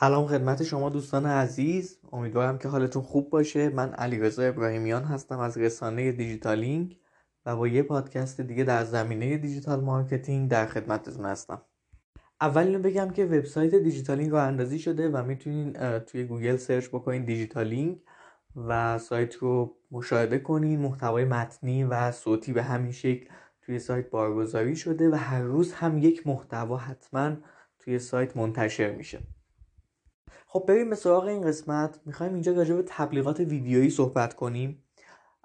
سلام خدمت شما دوستان عزیز. امیدوارم که حالتون خوب باشه. من علی رضا ابراهیمیان هستم از رسانه Digitaling و با یه پادکست دیگه در زمینه digital marketing در خدمتتون هستم. اول اینو بگم که وبسایت Digitaling راه اندازی شده و می‌تونین توی گوگل search بکنین Digitaling و سایت رو مشاهده کنین. محتوای متنی و صوتی به همین شکل توی سایت بارگذاری شده و هر روز هم یک محتوا حتما توی سایت منتشر میشه. خب بریم به سراغ این قسمت می‌خوایم اینجا راجع به تبلیغات ویدیویی صحبت کنیم.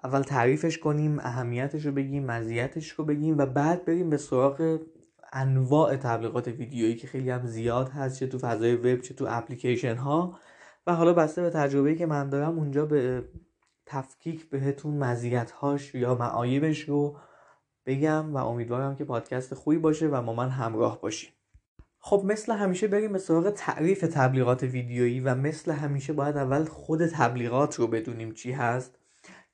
اول تعریفش کنیم اهمیتش رو بگیم مزیتش رو بگیم و بعد بریم به سراغ انواع تبلیغات ویدیویی که خیلی هم زیاد هست چه تو فضای وب چه تو اپلیکیشن ها و حالا بسته به تجربه که من دارم اونجا به تفکیک بهتون مزیت هاش یا معایبش رو بگم و امیدوارم که پادکست خوبی باشه و با من همراه باشیم خب مثل همیشه بریم به سراغ تعریف تبلیغات ویدیویی و مثل همیشه باید اول خود تبلیغات رو بدونیم چی هست.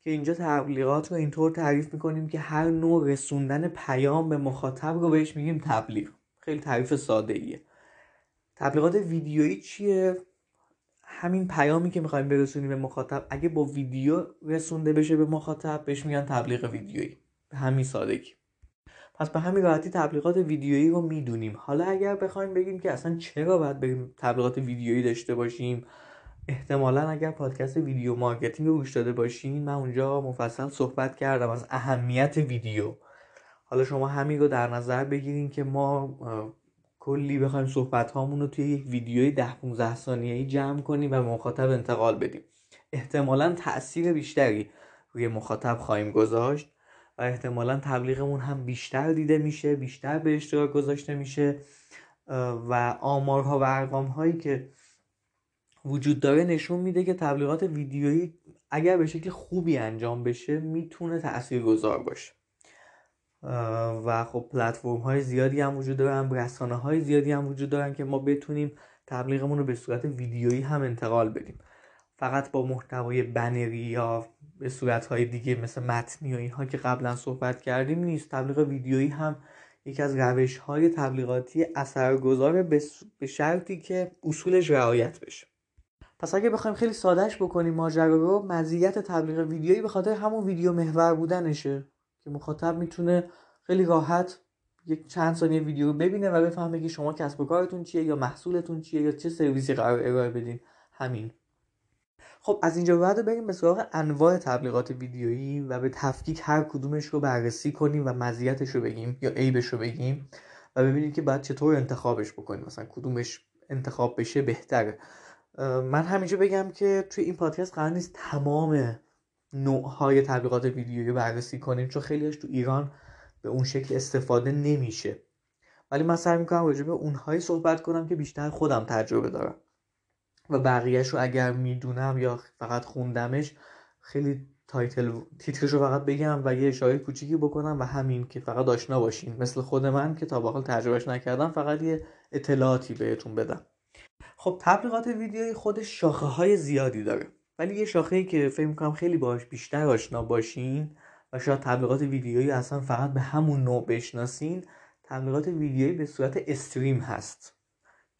که اینجا تبلیغات رو اینطور تعریف می‌کنیم که هر نوع رسوندن پیام به مخاطب رو بهش میگیم تبلیغ. خیلی تعریف ساده ایه تبلیغات ویدیویی چیه؟ همین پیامی که می‌خوایم برسونیم به مخاطب اگه با ویدیو رسونده بشه به مخاطب بهش میگن تبلیغ ویدیویی. به همین سادگی. پس به همین راحتی تبلیغات ویدیویی رو می‌دونیم. حالا اگر بخوایم بگیم که اصلا چرا باید بریم تبلیغات ویدیویی داشته باشیم احتمالا اگر پادکست video marketing رو گوش داده باشین من اونجا مفصل صحبت کردم از اهمیت ویدیو. حالا شما همین رو در نظر بگیرین که ما کلی بخوایم صحبت هامون رو توی یک ویدیوی 10 15 ثانیه‌ای جمع کنیم و مخاطب انتقال بدیم. احتمالا تاثیر بیشتری روی مخاطب خواهیم گذاشت. و احتمالا تبلیغمون هم بیشتر دیده میشه بیشتر به اشتراک گذاشته میشه و آمارها و ارقام هایی که وجود داره نشون میده که تبلیغات ویدیویی اگر به شکل خوبی انجام بشه می‌تونه تأثیر گذار باشه و خب پلتفرم های زیادی هم وجود دارن رسانه های زیادی هم وجود دارن که ما بتونیم تبلیغمون رو به صورت ویدیویی هم انتقال بدیم. فقط با محتوای بنری یا به صورت های دیگه مثل متنی و اینها که قبلا صحبت کردیم نیست. تبلیغ ویدیویی هم یکی از روش های تبلیغاتی اثرگذار به شرطی که اصولش رعایت بشه. پس اگه بخوایم خیلی سادهش بکنیم ماجرا رو مزیت تبلیغ ویدیویی به خاطر همون ویدیو محور بودنشه که مخاطب می‌تونه خیلی راحت یک چند ثانیه ویدیو رو ببینه و بفهمه که شما کسب و کارتون چیه یا محصولتون چیه یا چه سرویسی قرار ارائه بدین. همین. خب از اینجا بعد بریم به سراغ انواع تبلیغات ویدیویی و به تفکیک هر کدومش رو بررسی کنیم و مزیتش رو بگیم یا عیبش رو بگیم و ببینیم که بعد چطور انتخابش بکنیم. مثلا کدومش انتخاب بشه بهتره. من همینجا بگم که توی این پادکست قرار نیست تمام نوعهای تبلیغات ویدیویی بررسی کنیم چون خیلیش تو ایران به اون شکل استفاده نمیشه. ولی من سعی می‌کنم راجع به اونهایی صحبت کنم که بیشتر خودم تجربه دارم. و بقیهش رو اگر می‌دونم یا فقط خوندمش خیلی تایتل تیترش رو فقط بگم و یه اشاره کوچیکی بکنم و همین که فقط آشنا باشین. مثل خود من که تا به حال تجربهش نکردم فقط یه اطلاعاتی بهتون بدم. خب تبلیغات ویدیویی خودش شاخه های زیادی داره. ولی یه شاخه ای که فکر می‌کنم خیلی باش بیشتر آشنا باشین و شاید تبلیغات ویدیویی اصلا فقط به همون نوع بشناسین تبلیغات ویدیویی به صورت استریم هست.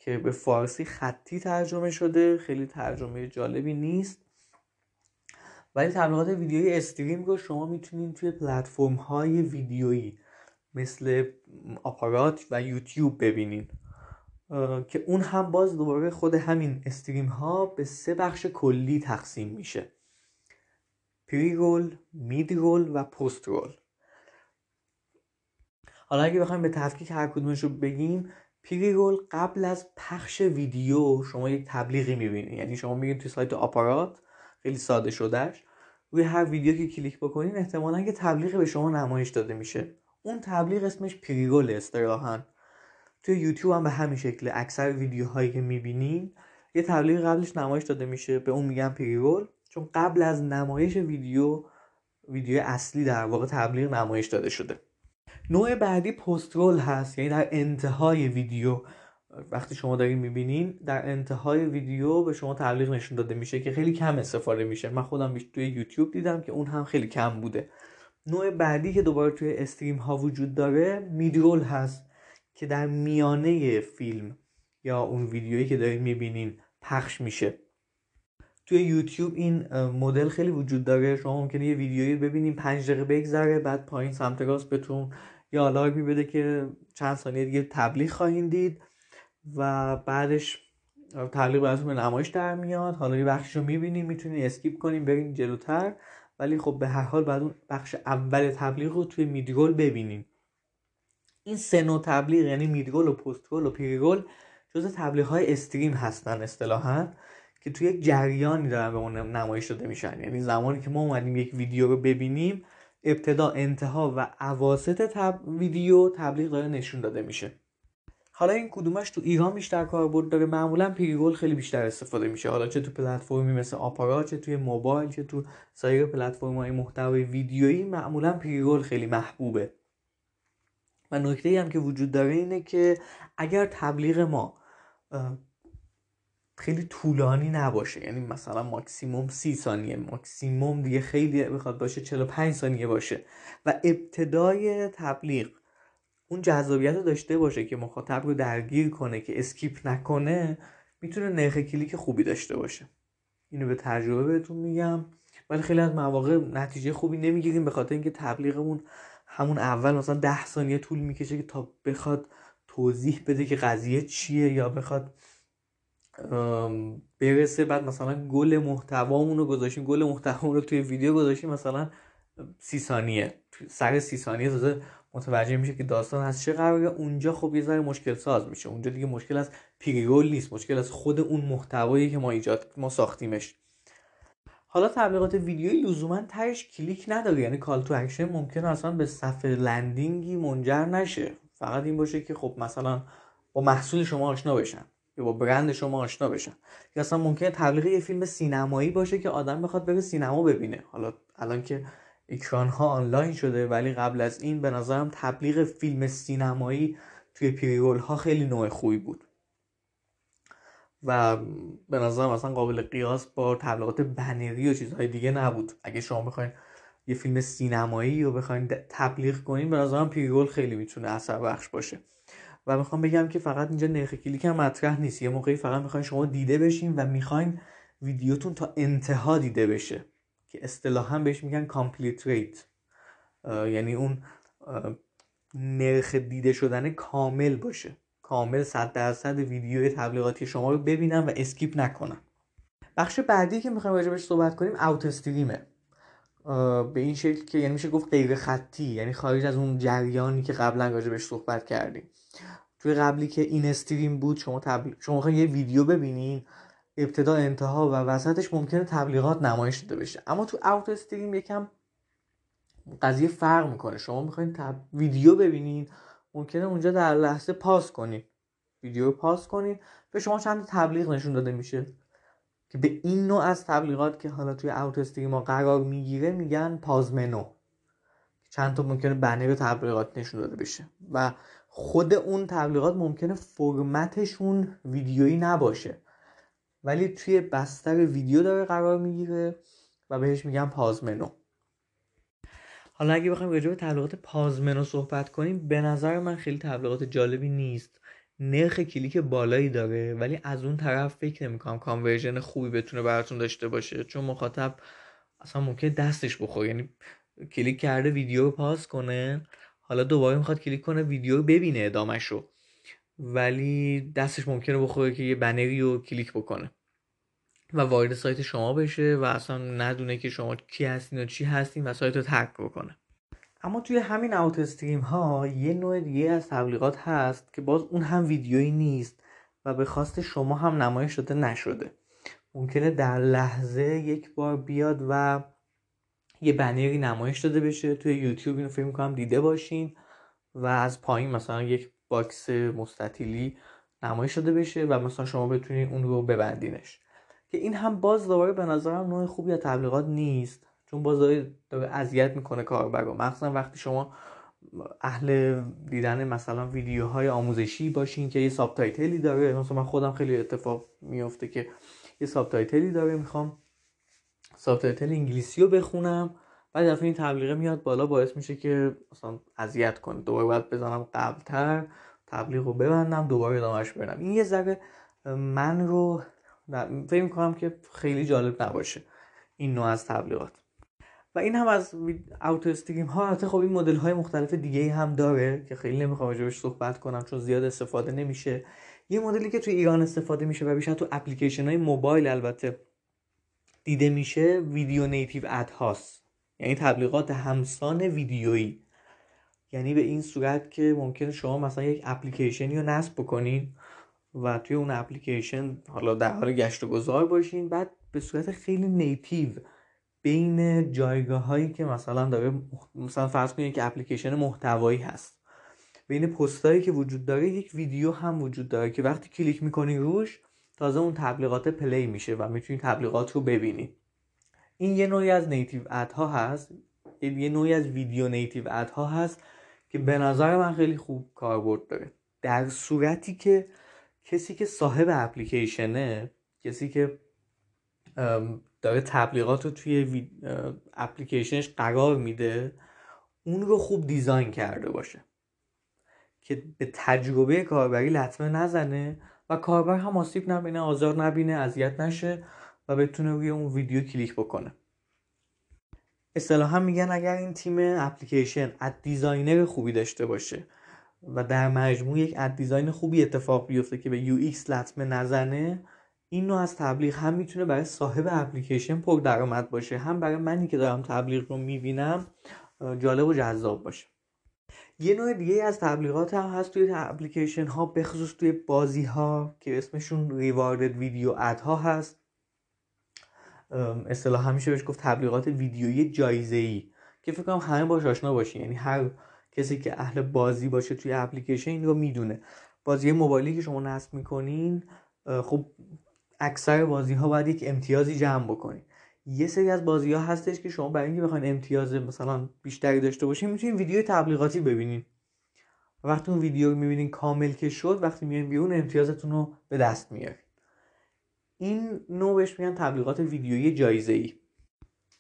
که به فارسی خطی ترجمه شده خیلی ترجمه جالبی نیست. ولی تبلیغات ویدیویی استریم رو شما می‌تونید توی پلتفرم های ویدیویی مثل آپارات و یوتیوب ببینین. که اون هم باز دوباره خود همین استریم ها به سه بخش کلی تقسیم میشه. پری رول، مید رول و پست رول حالا اگه بخوایم به تفکیک هر کدومش رو بگیم پری رول قبل از پخش ویدیو شما یک تبلیغی می‌بینید یعنی شما میگین توی سایت آپارات خیلی ساده شدهش. روی هر ویدیو که کلیک بکنین احتمالا یه تبلیغی به شما نمایش داده میشه. اون تبلیغ اسمش پری رول اصطلاحا. توی یوتیوب هم به همین شکل. اکثر ویدیوهایی که می‌بینین یه تبلیغ قبلش نمایش داده میشه. به اون میگن پری رول چون قبل از نمایش ویدیو ویدیو اصلی در واقع تبلیغ نمایش داده شده. نوع بعدی پست رول هست یعنی در انتهای ویدیو. وقتی شما دارین می‌بینین در انتهای ویدیو به شما تبلیغ نشون داده میشه که خیلی کم استفاده میشه. من خودم توی یوتیوب دیدم که اون هم خیلی کم بوده. نوع بعدی که دوباره توی استریم ها وجود داره میدرول هست که در میانه فیلم یا اون ویدیویی که دارین می‌بینین پخش میشه. توی یوتیوب این مدل خیلی وجود داره. شما ممکنه یه ویدیویی ببینیم پنج دقیقه بگذره بعد پایین سمت راست بهتون یه آلارمی بده که چند ثانیه دیگه تبلیغ خواهید دید و بعدش تبلیغ براتون به نمایش در میاد. حالا یه بخشش رو می‌بینیم می‌تونید اسکیپ کنیم بریم جلوتر. ولی خب به هر حال بعد اون بخش اول تبلیغ رو توی میدرول ببینیم این سه نوع تبلیغ یعنی میدرول و پسترول و پریرول جز تبلیغ های استریم هستن اصطلاحا. که توی یک جریانی دارن به اون نمایش داده میشن. یعنی زمانی که ما اومدیم یک ویدیو رو ببینیم ابتدا انتها و عواسط تب... ویدیو تبلیغ داره نشون داده میشه. حالا این کدومش تو ایران بیشتر کاربرد داره؟ معمولا پریگول خیلی بیشتر استفاده میشه. حالا چه تو پلتفرمی مثل آپارا چه توی موبایل چه تو سایر پلتفرم های محتوای ویدیویی معمولا پریگول خیلی محبوبه. و نکته هم که وجود داره اینه که اگر تبلیغ ما خیلی طولانی نباشه. یعنی مثلا ماکسیموم سی ثانیه ماکسیموم دیگه خیلی بخواد باشه 45 ثانیه باشه. و ابتدای تبلیغ اون جذابیت رو داشته باشه که مخاطب رو درگیر کنه که skip نکنه می‌تونه نرخ کلیک خوبی داشته باشه. اینو به تجربه بهتون میگم. ولی خیلی از مواقع نتیجه خوبی نمی‌گیریم به خاطر اینکه تبلیغمون همون اول مثلا ده ثانیه طول می‌کشه که تا بخواد توضیح بده که قضیه چیه یا بخواد برسه بعد مثلا گل محتوامون رو گذاشتیم. گل محتوامون رو توی ویدیو گذاشتیم مثلا سی ثانیه. سر سی ثانیه تازه متوجه میشه که داستان از چه قراره. اونجا خب یه ذره مشکل ساز میشه. اونجا دیگه مشکل از پیریول نیست. مشکل از خود اون محتوایی که ما ایجاد ما ساختیمش. حالا تبلیغات ویدیویی لزوما تهش کلیک نداره. یعنی call to action ممکنه اصلا به صفحه landing ی منجر نشه. فقط این باشه که خب مثلا با محصول شما آشنا بشن. یا با برند شما آشنا بشن. یا اصلا ممکنه تبلیغ یه فیلم سینمایی باشه که آدم بخواد بره سینما ببینه. حالا الان که اکران ها آنلاین شده ولی قبل از این به نظرم تبلیغ فیلم سینمایی توی pre-roll ها خیلی نوع خوبی بود. و به نظرم اصلا قابل قیاس با تبلیغات بنری و چیزهای دیگه نبود. اگه شما بخواین یه فیلم سینمایی رو بخواین تبلیغ کنین به نظرم pre-roll خیلی می‌تونه اثر بخش باشه. و می‌خوام بگم که فقط اینجا نرخ کلیک هم مطرح نیست. یه موقعی فقط می‌خواین شما دیده بشین و می‌خواین ویدیوتون تا انتها دیده بشه که اصطلاحا بهش میگن complete rate یعنی اون نرخ دیده شدن کامل باشه. کامل صد درصد ویدیو تبلیغاتی شما رو ببینم و اسکیپ نکنم. بخش بعدی که می‌خوایم راجبش صحبت کنیم اوت استریمه به این شکل که یعنی میشه گفت غیر خطی یعنی خارج از اون جریانی که قبلا راجبش صحبت کردیم. توی قبلی که این استریم بود شما تبلیغ شما یه ویدیو ببینین ابتدا انتها و وسطش ممکنه تبلیغات نمایش داده بشه. اما تو اوت استریم یکم قضیه فرق می‌کنه. شما می‌خواین تب... ویدیو ببینین ممکنه اونجا در لحظه پاس کنین. ویدیو پاس کنین. به شما چند تبلیغ نشون داده میشه. که به این نوع از تبلیغات که حالا توی اوت استریم ها قرار می‌گیره میگن پازمنو. چند تا ممکنه بنر تبلیغات نشون داده بشه. و خود اون تبلیغات ممکنه فرمتشون ویدیویی نباشه. ولی توی بستر ویدیو داره قرار می‌گیره و بهش میگن پازمنو. حالا اگه بخوایم راجع به تبلیغات pause menu صحبت کنیم به نظر من خیلی تبلیغات جالبی نیست. نرخ کلیک بالایی داره ولی از اون طرف فکر نمی‌کنم conversion خوبی بتونه براتون داشته باشه چون مخاطب اصلا ممکن دستش بخوره. یعنی کلیک کرده ویدیو رو pause کنه. حالا دوباره می‌خواد کلیک کنه ویدیو ببینه ادامش رو ولی دستش ممکنه بخوره که یه بنری رو کلیک بکنه. و وارد سایت شما بشه و اصلا ندونه که شما کی هستین و چی هستین و سایت رو ترک بکنه. اما توی همین outstream ها یه نوع دیگه از تبلیغات هست که باز اون هم ویدیویی نیست و به خواست شما هم نمایش داده نشده. ممکنه در لحظه یک بار بیاد و یه بنری نمایش داده بشه. توی یوتیوب اینو فکر می‌کنم دیده باشین و از پایین مثلا یک باکس مستطیلی نمایش داده بشه و مثلا شما بتونید اون رو ببندینش. که این هم باز دوباره به نظرم نوع خوبی از تبلیغات نیست. چون باز داره اذیت می‌کنه کاربر رو مخصوصا وقتی شما اهل دیدن مثلا ویدیوهای آموزشی باشین که یه subtitle ی داره. مثلا من خودم خیلی اتفاق میفته که یه subtitle ی داره می‌خوام. subtitle انگلیسی رو بخونم. بعد دفعه این تبلیغه میاد بالا باعث میشه که مثلا اذیت کنه. دوباره باید بزنم قبلتر تبلیغ رو ببندم دوباره ادامهش برم این یه ذره من رو فکر می‌کنم که خیلی جالب نباشه این نوع از تبلیغات. و این هم از اوتو استریم ها. البته خب این مدل های مختلف دیگه هم داره که خیلی نمی‌خوام راجبش صحبت کنم چون زیاد استفاده نمیشه. یه مدلی که توی ایران استفاده میشه و بیشتر تو اپلیکیشن های موبایل البته دیده میشه ویدیو نیتیو اد هاست. یعنی تبلیغات همسان ویدیویی. یعنی به این صورت که ممکن شما مثلا یک اپلیکیشنی رو نصب بکنین و توی اون اپلیکیشن حالا در حال گشت و گذار باشین. بعد به صورت خیلی نیتیو بین جایگاه هایی که مثلا داره مثلا فرض کنید که اپلیکیشن محتوایی هست. بین پستایی که وجود داره یک ویدیو هم وجود داره که وقتی کلیک می‌کنی روش تازه اون تبلیغات play میشه و می‌تونید تبلیغات رو ببینید این یه نوعی از native ad ها هست یه نوعی از video native ad ها هست که به نظر من خیلی خوب کاربرد داره. در صورتی که کسی که صاحب اپلیکیشنه کسی که داره تبلیغات رو توی اپلیکیشنش قرار میده اون رو خوب design کرده باشه. که به تجربه کاربری لطمه نزنه و کاربر هم آسیب نبینه آزار نبینه اذیت نشه و بتونه روی اون ویدیو کلیک بکنه. اصطلاحا میگن اگر این تیم اپلیکیشن ad designer خوبی داشته باشه و در مجموع یک ad design خوبی اتفاق بیفته که به UX لطمه نزنه این نوع از تبلیغ هم می‌تونه برای صاحب اپلیکیشن پر درآمد باشه. هم برای منی که دارم تبلیغ رو می‌بینم جالب و جذاب باشه. یه نوع دیگه از تبلیغات هم هست توی اپلیکیشن ها بخصوص توی بازی ها که اسمشون ریواردد ویدیو اد ها هست اصطلاح همیشه بهش گفت تبلیغات ویدیویی جایزه ای که فکر کنم همه باش آشنا باشین. یعنی هر کسی که اهل بازی باشه توی اپلیکیشن این رو می‌دونه. بازی موبایلی که شما نصب می‌کنین خب اکثر بازی ها باید یک امتیازی جمع بکنین. یه سری از بازی ها هستش که شما برای اینکه بخواین امتیاز مثلا بیشتری داشته باشین می‌تونین ویدیو تبلیغاتی ببینین. وقتی اون ویدیو رو می‌بینین کامل که شد وقتی میان بیرون امتیازتون رو به دست میارین. این نوع بهش میگن تبلیغات ویدیویی جایزه ای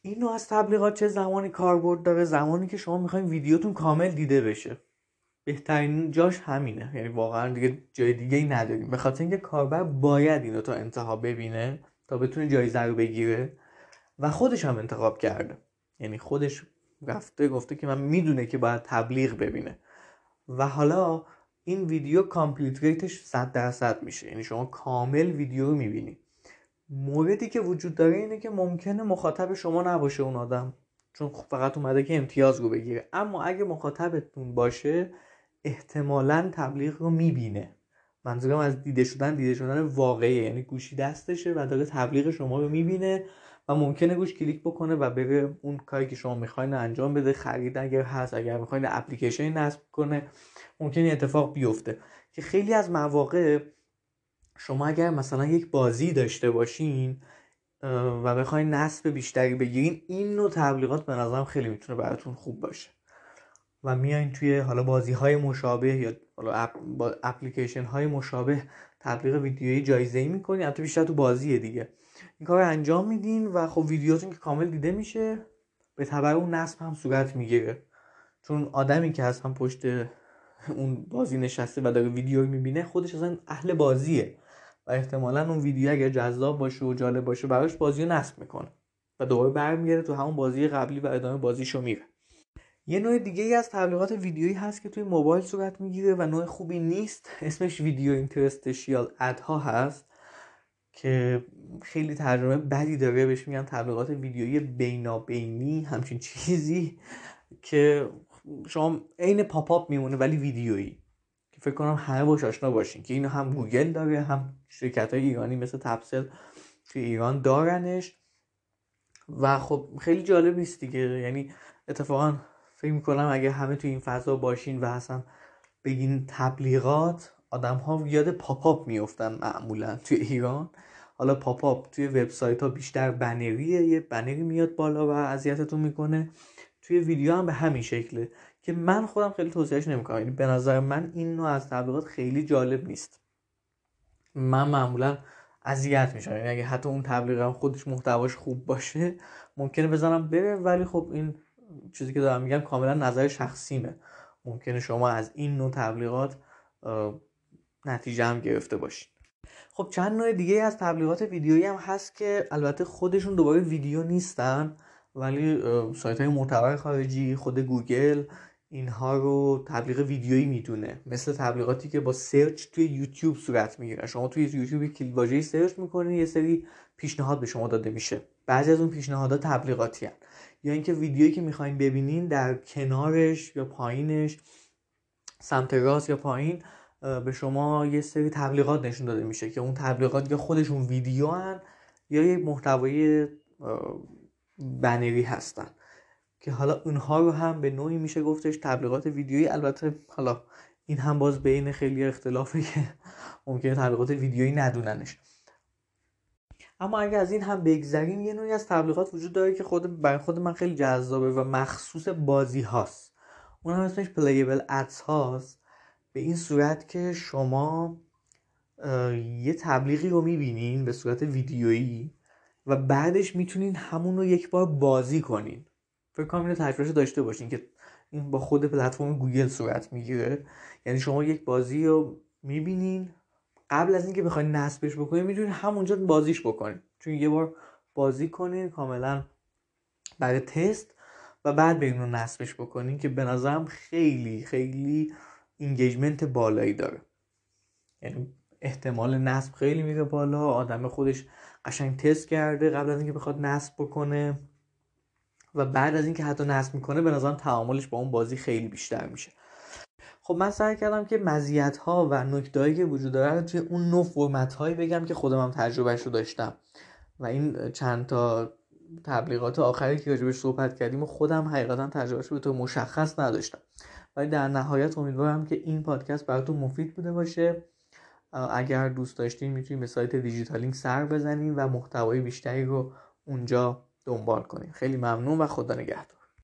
این نوع از تبلیغات چه زمانی کاربرد داره؟ زمانی که شما می‌خواین ویدیوتون کامل دیده بشه. بهترین جاش همینه. یعنی واقعا دیگه جای دیگه ای نداریم. به خاطر اینکه کاربر باید اینو تا انتها ببینه تا بتونه جایزه رو بگیره. و خودش هم انتخاب کرده. یعنی خودش رفته گفته که من می‌دونه که باید تبلیغ ببینه. و حالا این video complete rate ش 100 درصد میشه. یعنی شما کامل ویدیو رو می‌بینی. موردی که وجود داره اینه که ممکنه مخاطب شما نباشه اون آدم. چون فقط اومده که امتیاز رو بگیره. اما اگه مخاطبتون باشه احتمالا تبلیغ رو می‌بینه. منظورم از دیده شدن دیده شدن واقعی یعنی گوشی دستشه و داره تبلیغ شما رو می‌بینه. و ممکنه گوش کلیک بکنه و بره اون کاری که شما می‌خواین انجام بده خرید اگر هست اگر می‌خواین اپلیکیشن نصب کنه ممکنه اتفاق بیفته. که خیلی از مواقع شما اگر مثلا یک بازی داشته باشین و بخواین نصب بیشتری بگیرین این نوع تبلیغات به نظرم خیلی می‌تونه براتون خوب باشه. و میایین توی حالا بازی های مشابه یا حالا اپ اپلیکیشن های مشابه تبلیغ ویدیویی جایزه ای می‌کنین البته بیشتر تو بازیه دیگه. این کار انجام میدین و خب ویدیوتون که کامل دیده میشه به تبع اون نصب هم صورت می‌گیره. چون آدمی که هم پشت اون بازی نشسته و داره ویدیو می‌بینه خودش اصلا اهل بازیه و احتمالا اون ویدیو اگر جذاب باشه و جالب باشه براش بازی رو نصب می‌کنه و دوباره برمیگرده تو همون بازی قبلی و ادامه بازیشو میره. یه نوع دیگه ای از تبلیغات ویدیویی هست که توی موبایل صورت می‌گیره و نوع خوبی نیست. اسمش ویدیو اینترستشیال ادها هست. که خیلی ترجمه بدی داره. بهش میگن تبلیغات ویدیویی بینابینی همچین چیزی که شما عین پاپ آپ میمونه ولی ویدیویی. که فکر کنم همه باش آشنا باشین که اینو هم گوگل داره هم شرکت های ایرانی مثل تپسل توی ایران دارنش. و خب خیلی جالب نیست دیگه. یعنی اتفاقا فکر می‌کنم اگه همه توی این فضا باشین و اصلا بگین تبلیغات آدم ها یاد pop-up میفتن معمولا توی ایران. حالا pop-up توی وبسایت ها بیشتر بنریه یه بنری میاد بالا و اذیتتون می‌کنه. توی ویدیو هم به همین شکله که من خودم خیلی توصیهش نمی‌کنم. یعنی به نظر من این نوع از تبلیغات خیلی جالب نیست. من معمولا اذیت میشم. یعنی اگه حتی اون تبلیغ خودش محتواش خوب باشه ممکنه بزنم بره ولی خب این چیزی که دارم میگم کاملا نظر شخصیمه. ممکنه شما از این نوع تبلیغات نتیجه هم گرفته باشید خب چند نوع دیگه از تبلیغات ویدیویی هم هست که البته خودشون دوباره ویدیو نیستن ولی سایت های معتبر خارجی خود گوگل اینها رو تبلیغ ویدیویی می‌دونه. مثل تبلیغاتی که با search توی یوتیوب صورت می‌گیره. شما توی یوتیوب کلید واژه‌ای search می‌کنید یه سری پیشنهاد به شما داده میشه. بعضی از اون پیشنهادها تبلیغاتی هن. یا اینکه ویدیویی که می‌خواین ببینین در کنارش یا پایینش سمت راست یا پایین به شما یه سری تبلیغات نشون داده میشه که اون تبلیغات یا خودشون ویدیو هن یا یک محتوای بنری هستن. که حالا اونها رو هم به نوعی میشه گفتش تبلیغات ویدیویی. البته حالا این هم باز بین خیلی اختلافه که ممکنه تبلیغات ویدیویی ندوننش. اما اگر از این هم بگذریم یه نوعی از تبلیغات وجود داره که خود برای خود من خیلی جذابه و مخصوص بازی هاست. اون هم اسمش پلیبل ادز هاست. به این صورت که شما یه تبلیغی رو می‌بینین به صورت ویدیویی و بعدش می‌تونین همون رو یک بار بازی کنین. فکر کنم اینو تجربهش داشته باشین که این با خود پلتفرم گوگل صورت می‌گیره. یعنی شما یک بازی رو می‌بینین. قبل از اینکه بخواین نصبش بکنین می‌تونین همونجا بازیش بکنین. چون یه بار بازی کنین کاملا برای تست و بعد برین رو نصبش بکنین که به نظرم خیلی خیلی engagement بالایی داره. یعنی احتمال نصب خیلی میره بالا آدم خودش قشنگ تست کرده قبل از اینکه بخواد نصب بکنه و بعد از اینکه حتی نصب می‌کنه به نظرم تعاملش با اون بازی خیلی بیشتر میشه. خب من سعی کردم که مزیت ها و نکته که وجود داره توی اون نوع فرمت هایی بگم که خودم هم تجربهش رو داشتم. و این چند تا تبلیغات آخری که راجبش صحبت کردیم و خودم حقیقتا تجربهش رو به طور مشخص نداشتم. ولی در نهایت امیدوارم که این پادکست براتون مفید بوده باشه. اگر دوست داشتین می‌تونید به سایت دیجیتالینگ سر بزنین و محتوای بیشتری رو اونجا دنبال کنین. خیلی ممنون و خدا نگهدار.